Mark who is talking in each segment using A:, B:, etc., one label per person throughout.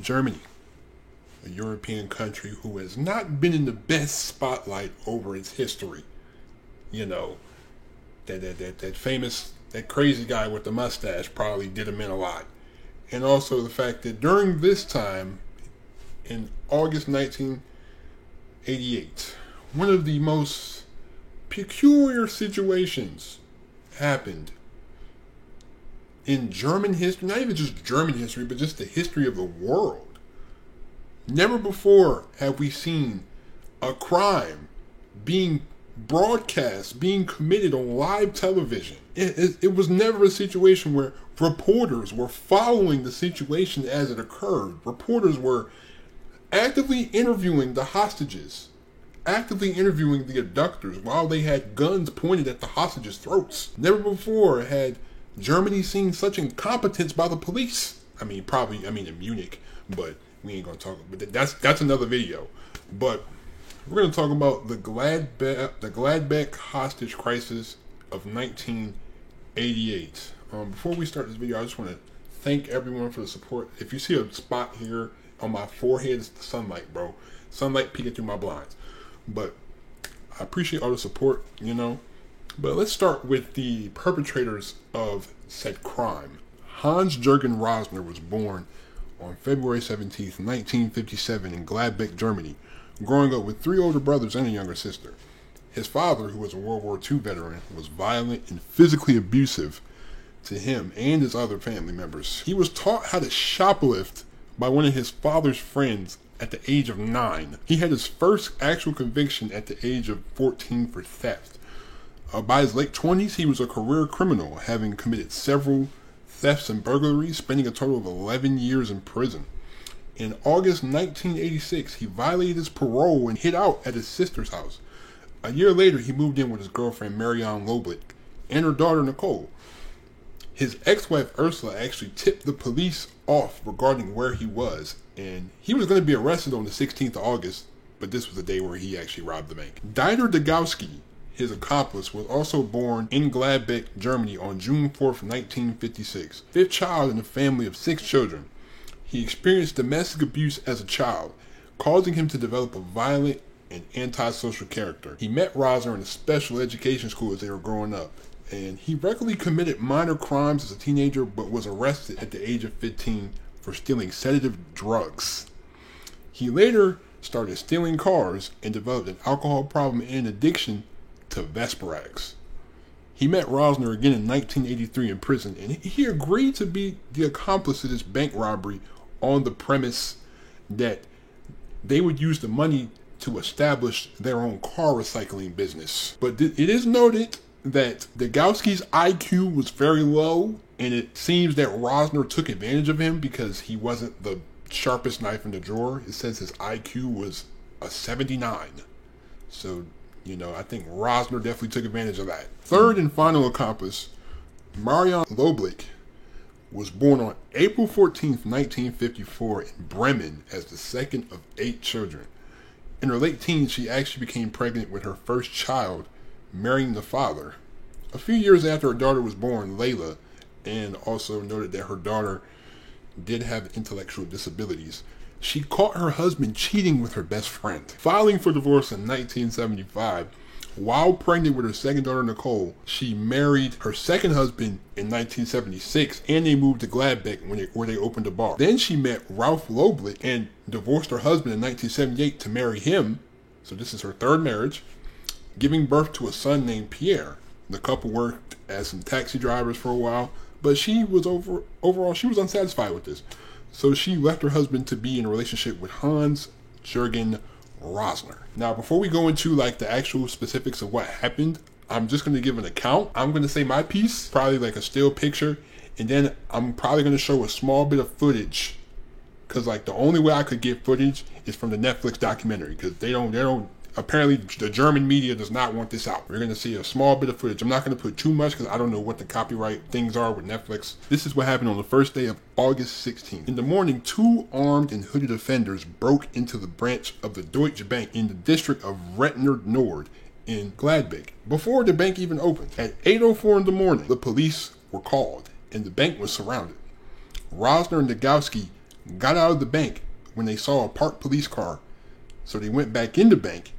A: Germany, a European country who has not been in the best spotlight over its history. You know, that that that, that famous that crazy guy with the mustache probably did him in a lot. And also the fact that during this time, in August 1988, one of the most peculiar situations happened in German history, not even just German history, but just the history of the world. Never before have we seen a crime being broadcast, being committed on live television. It, it, it, was never a situation where reporters were following the situation as it occurred. Reporters were actively interviewing the hostages, actively interviewing the abductors while they had guns pointed at the hostages' throats. Never before had Germany seeing such incompetence by the police. I mean, probably, I mean, in Munich, but we ain't gonna talk. But that's that's another video. But we're gonna talk about the Gladbeck the Gladbeck hostage crisis of 1988. Um, before we start this video, I just want to thank everyone for the support. If you see a spot here on my forehead, it's the sunlight, bro. Sunlight peeking through my blinds. But I appreciate all the support, you know. But let's start with the perpetrators of said crime. Hans Jürgen Rosner was born on February 17, 1957, in Gladbeck, Germany, growing up with three older brothers and a younger sister. His father, who was a World War II veteran, was violent and physically abusive to him and his other family members. He was taught how to shoplift by one of his father's friends at the age of nine. He had his first actual conviction at the age of 14 for theft. Uh, by his late 20s, he was a career criminal, having committed several thefts and burglaries, spending a total of 11 years in prison. In August 1986, he violated his parole and hid out at his sister's house. A year later, he moved in with his girlfriend Marion Loblick and her daughter Nicole. His ex-wife Ursula actually tipped the police off regarding where he was, and he was going to be arrested on the 16th of August, but this was the day where he actually robbed the bank. Dieter Degowski, his accomplice, was also born in Gladbeck, Germany on June 4, 1956. Fifth child in a family of six children. He experienced domestic abuse as a child, causing him to develop a violent and antisocial character. He met Rosner in a special education school as they were growing up, and he regularly committed minor crimes as a teenager but was arrested at the age of 15 for stealing sedative drugs. He later started stealing cars and developed an alcohol problem and addiction to Vesparax. He met Rosner again in 1983 in prison, and he agreed to be the accomplice to this bank robbery on the premise that they would use the money to establish their own car recycling business. But it is noted that Degowski's IQ was very low, and it seems that Rosner took advantage of him because he wasn't the sharpest knife in the drawer. It says his IQ was a 79. So, you know, I think Rosner definitely took advantage of that. Third and final accomplice, Marion Loblick, was born on April 14, 1954 in Bremen as the second of eight children. In her late teens, she actually became pregnant with her first child marrying the father. A few years after her daughter was born, Layla, and also noted that her daughter did have intellectual disabilities, she caught her husband cheating with her best friend. Filing for divorce in 1975, while pregnant with her second daughter Nicole, she married her second husband in 1976 and they moved to Gladbeck when they, where they opened a bar. Then she met Ralph Loblick and divorced her husband in 1978 to marry him. So this is her third marriage giving birth to a son named Pierre. The couple worked as some taxi drivers for a while, but she was over overall she was unsatisfied with this. So she left her husband to be in a relationship with Hans Jürgen Rosner. Now, before we go into like the actual specifics of what happened, I'm just going to give an account. I'm going to say my piece, probably like a still picture, and then I'm probably going to show a small bit of footage because like the only way I could get footage is from the Netflix documentary because they don't they don't apparently the German media does not want this out. We're going to see a small bit of footage. I'm not going to put too much because I don't know what the copyright things are with Netflix. This is what happened on the first day of August 16th. In the morning, two armed and hooded offenders broke into the branch of the Deutsche Bank in the district of Rentfort Nord in Gladbeck before the bank even opened. At 8.04 in the morning, the police were called and the bank was surrounded. Rosner and Degowski got out of the bank when they saw a parked police car. So they went back in the bank.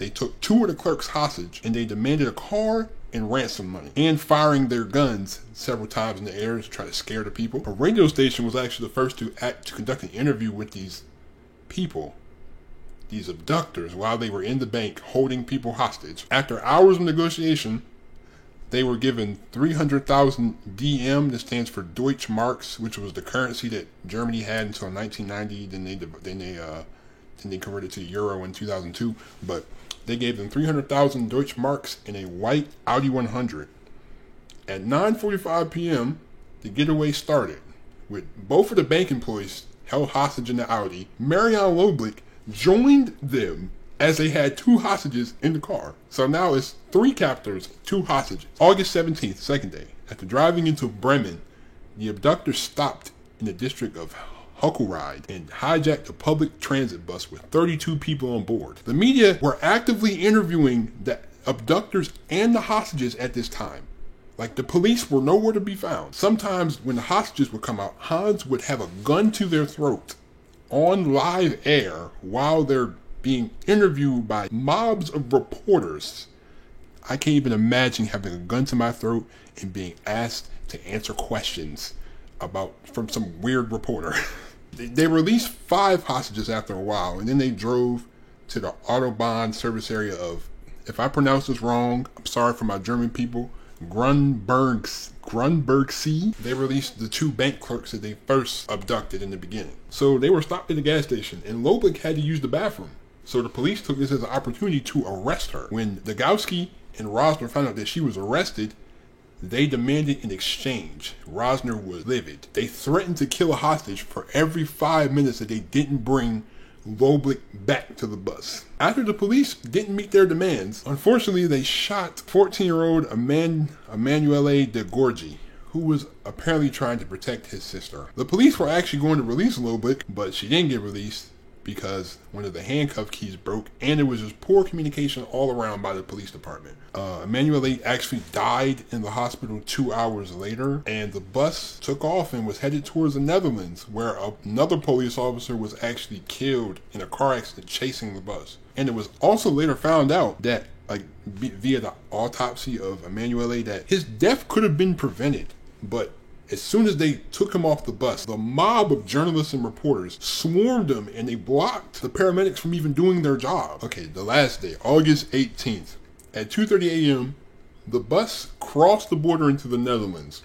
A: They took two of the clerks hostage and they demanded a car and ransom money and firing their guns several times in the air to try to scare the people. A radio station was actually the first to act to conduct an interview with these people, these abductors, while they were in the bank holding people hostage. After hours of negotiation, they were given 300,000 DM, that stands for Deutsche Marks, which was the currency that Germany had until 1990. Then they then they uh, then they converted to the euro in 2002. But they gave them 300,000 Deutschmarks in a white Audi 100. At 9:45 p.m., the getaway started, with both of the bank employees held hostage in the Audi. Marion Loblick joined them as they had two hostages in the car. So now it's three captors, two hostages. August 17th, second day. After driving into Bremen, the abductors stopped in the district of Huckelried and hijacked a public transit bus with 32 people on board. The media were actively interviewing the abductors and the hostages at this time. Like the police were nowhere to be found. Sometimes when the hostages would come out, Hans would have a gun to their throat on live air while they're being interviewed by mobs of reporters. I can't even imagine having a gun to my throat and being asked to answer questions about from some weird reporter. they, released five hostages after a while, and then they drove to the Autobahn service area of, if I pronounce this wrong, I'm sorry for my German people, Grunberg's Grunberg C. They released the two bank clerks that they first abducted in the beginning. So they were stopped at the gas station, and Loblick had to use the bathroom. So the police took this as an opportunity to arrest her. When Degowski and Rosner found out that she was arrested, they demanded an exchange. Rosner was livid. They threatened to kill a hostage for every five minutes that they didn't bring Loblick back to the bus. After the police didn't meet their demands, unfortunately they shot 14-year-old Eman- Emanuele de Giorgi, who was apparently trying to protect his sister. The police were actually going to release Loblick, but she didn't get released because one of the handcuff keys broke and it was just poor communication all around by the police department. Uh, Emanuele actually died in the hospital two hours later and the bus took off and was headed towards the Netherlands where another police officer was actually killed in a car accident chasing the bus. And it was also later found out that like via the autopsy of Emanuele that his death could have been prevented, but as soon as they took him off the bus, the mob of journalists and reporters swarmed him and they blocked the paramedics from even doing their job. Okay, the last day, August 18th, at 2:30 a.m., the bus crossed the border into the Netherlands.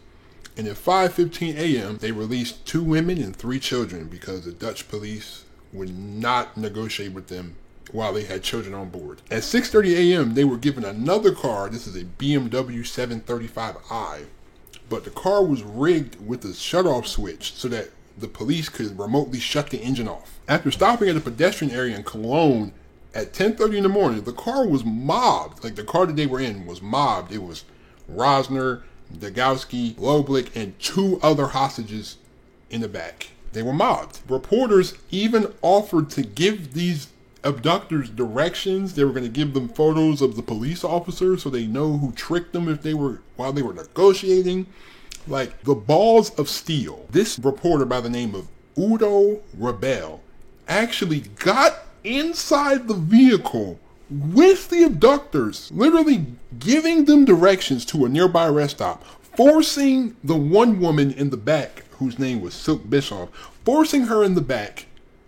A: And at 5:15 a.m., they released two women and three children because the Dutch police would not negotiate with them while they had children on board. At 6:30 a.m., they were given another car. This is a BMW 735i but the car was rigged with a shut-off switch so that the police could remotely shut the engine off. After stopping at a pedestrian area in Cologne at 10:30 in the morning, the car was mobbed. Like the car that they were in was mobbed. It was Rosner, Degowski, Loblick, and two other hostages in the back. They were mobbed. Reporters even offered to give these abductors directions. They were going to give them photos of the police officers so they know who tricked them if they were while they were negotiating. Like the balls of steel. This reporter by the name of Udo Rebel actually got inside the vehicle with the abductors, literally giving them directions to a nearby rest stop, forcing the one woman in the back, whose name was Silk Bischoff, forcing her in the back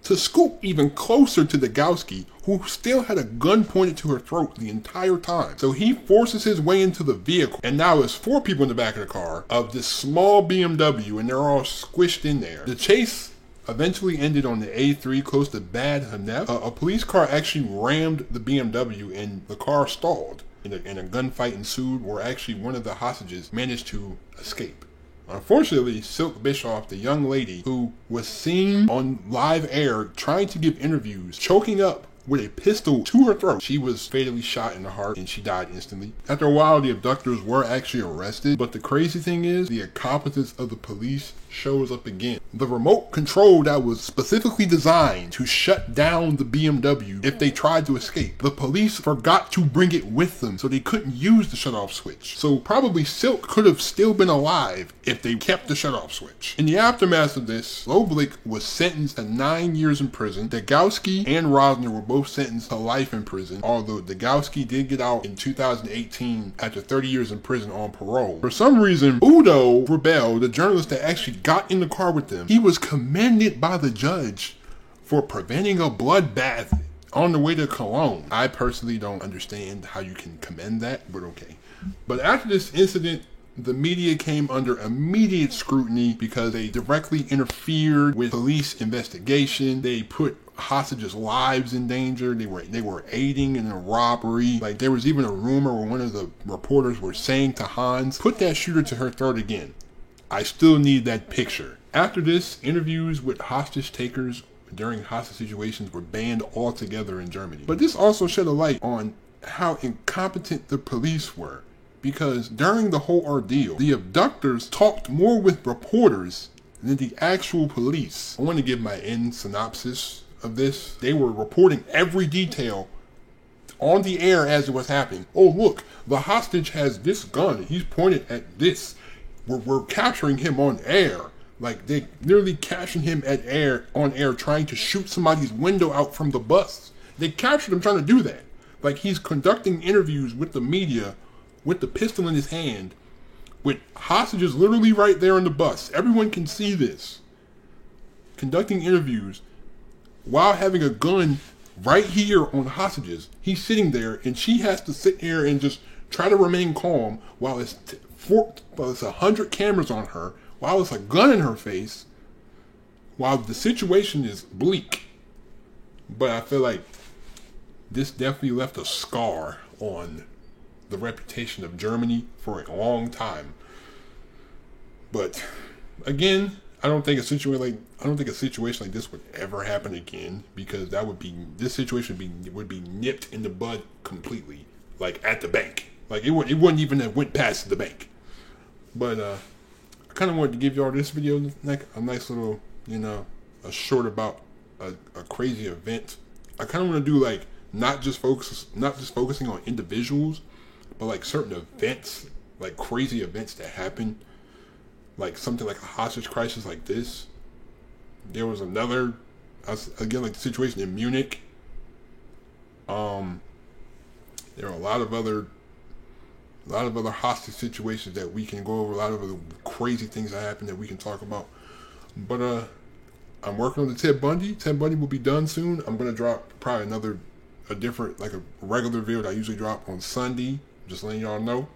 A: to scoop even closer to Degowski, who still had a gun pointed to her throat the entire time. So he forces his way into the vehicle, and now there's four people in the back of the car of this small BMW, and they're all squished in there. The chase eventually ended on the A3 close to Bad Honnef. a police car actually rammed the BMW, and the car stalled. And a, and a gunfight ensued where actually one of the hostages managed to escape. Unfortunately, Silk Bischoff, the young lady who was seen on live air trying to give interviews, choking up with a pistol to her throat. She was fatally shot in the heart and she died instantly. After a while, the abductors were actually arrested, but the crazy thing is, the incompetence of the police shows up again. The remote control that was specifically designed to shut down the BMW if they tried to escape. The police forgot to bring it with them, so they couldn't use the shut-off switch. So probably Silk could have still been alive if they kept the shut-off switch. In the aftermath of this, Loblich was sentenced to nine years in prison. Degowski and Rosner were both sentenced to life in prison, although Degowski did get out in 2018 after 30 years in prison on parole. For some reason, Udo Rebel, the journalist that actually got in the car with them, he was commended by the judge for preventing a bloodbath on the way to Cologne. I personally don't understand how you can commend that, but okay. But after this incident, the media came under immediate scrutiny because they directly interfered with police investigation. They put hostages' lives in danger. They were they were aiding in a robbery. Like there was even a rumor where one of the reporters were saying to Hans, "Put that shooter to her throat again." I still need that picture. After this, interviews with hostage takers during hostage situations were banned altogether in Germany. But this also shed a light on how incompetent the police were. Because during the whole ordeal, the abductors talked more with reporters than the actual police. I want to give my end synopsis of this. They were reporting every detail on the air as it was happening. Oh, look, the hostage has this gun. He's pointed at this. We're, capturing him on air. Like they literally captured him at air on air trying to shoot somebody's window out from the bus. They captured him trying to do that. Like he's conducting interviews with the media with the pistol in his hand with hostages literally right there on the bus. Everyone can see this. Conducting interviews while having a gun right here on hostages. He's sitting there and she has to sit here and just try to remain calm while it's t- four, it's a hundred cameras on her while it's a gun in her face, while the situation is bleak. But I feel like this definitely left a scar on the reputation of Germany for a long time. But again, I don't think a situation like I don't think a situation like this would ever happen again because that would be this situation would be would be nipped in the bud completely, like at the bank. Like it would it wouldn't even have went past the bank. But uh kind of wanted to give y'all this video, like a nice little, you know, a short about a, a crazy event. I kind of want to do like not just focus, not just focusing on individuals, but like certain events, like crazy events that happen, like something like a hostage crisis like this. There was another, again, like the situation in Munich. Um, there are a lot of other a lot of other hostage situations that we can go over, a lot of other crazy things that happen that we can talk about. But uh, I'm working on the Ted Bundy. Ted Bundy will be done soon. I'm gonna drop probably another, a different, like a regular video that I usually drop on Sunday. Just letting y'all know.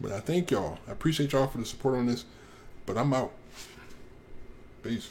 A: But I thank y'all. I appreciate y'all for the support on this. But I'm out. Peace.